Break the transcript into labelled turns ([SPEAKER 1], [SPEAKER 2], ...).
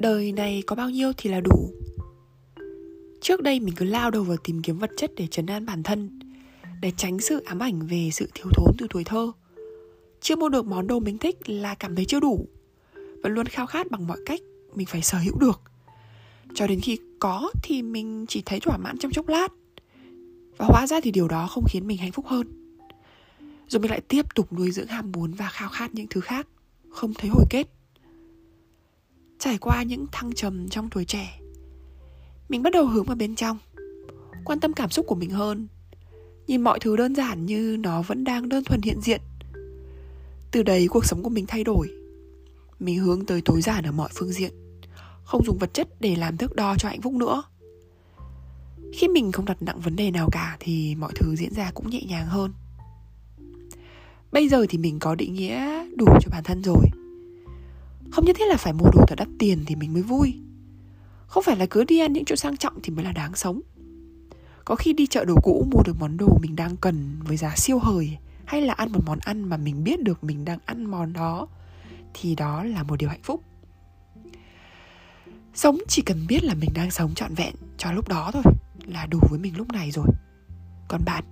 [SPEAKER 1] đời này có bao nhiêu thì là đủ. Trước đây mình cứ lao đầu vào tìm kiếm vật chất để trấn an bản thân, để tránh sự ám ảnh về sự thiếu thốn từ tuổi thơ. Chưa mua được món đồ mình thích là cảm thấy chưa đủ, và luôn khao khát bằng mọi cách mình phải sở hữu được. Cho đến khi có thì mình chỉ thấy thỏa mãn trong chốc lát, và hóa ra thì điều đó không khiến mình hạnh phúc hơn. Rồi mình lại tiếp tục nuôi dưỡng ham muốn và khao khát những thứ khác, không thấy hồi kết trải qua những thăng trầm trong tuổi trẻ. Mình bắt đầu hướng vào bên trong, quan tâm cảm xúc của mình hơn. Nhìn mọi thứ đơn giản như nó vẫn đang đơn thuần hiện diện. Từ đấy cuộc sống của mình thay đổi. Mình hướng tới tối giản ở mọi phương diện, không dùng vật chất để làm thước đo cho hạnh phúc nữa. Khi mình không đặt nặng vấn đề nào cả thì mọi thứ diễn ra cũng nhẹ nhàng hơn. Bây giờ thì mình có định nghĩa đủ cho bản thân rồi không nhất thiết là phải mua đồ thật đắt tiền thì mình mới vui. Không phải là cứ đi ăn những chỗ sang trọng thì mới là đáng sống. Có khi đi chợ đồ cũ mua được món đồ mình đang cần với giá siêu hời, hay là ăn một món ăn mà mình biết được mình đang ăn món đó, thì đó là một điều hạnh phúc. Sống chỉ cần biết là mình đang sống trọn vẹn cho lúc đó thôi, là đủ với mình lúc này rồi. Còn bạn?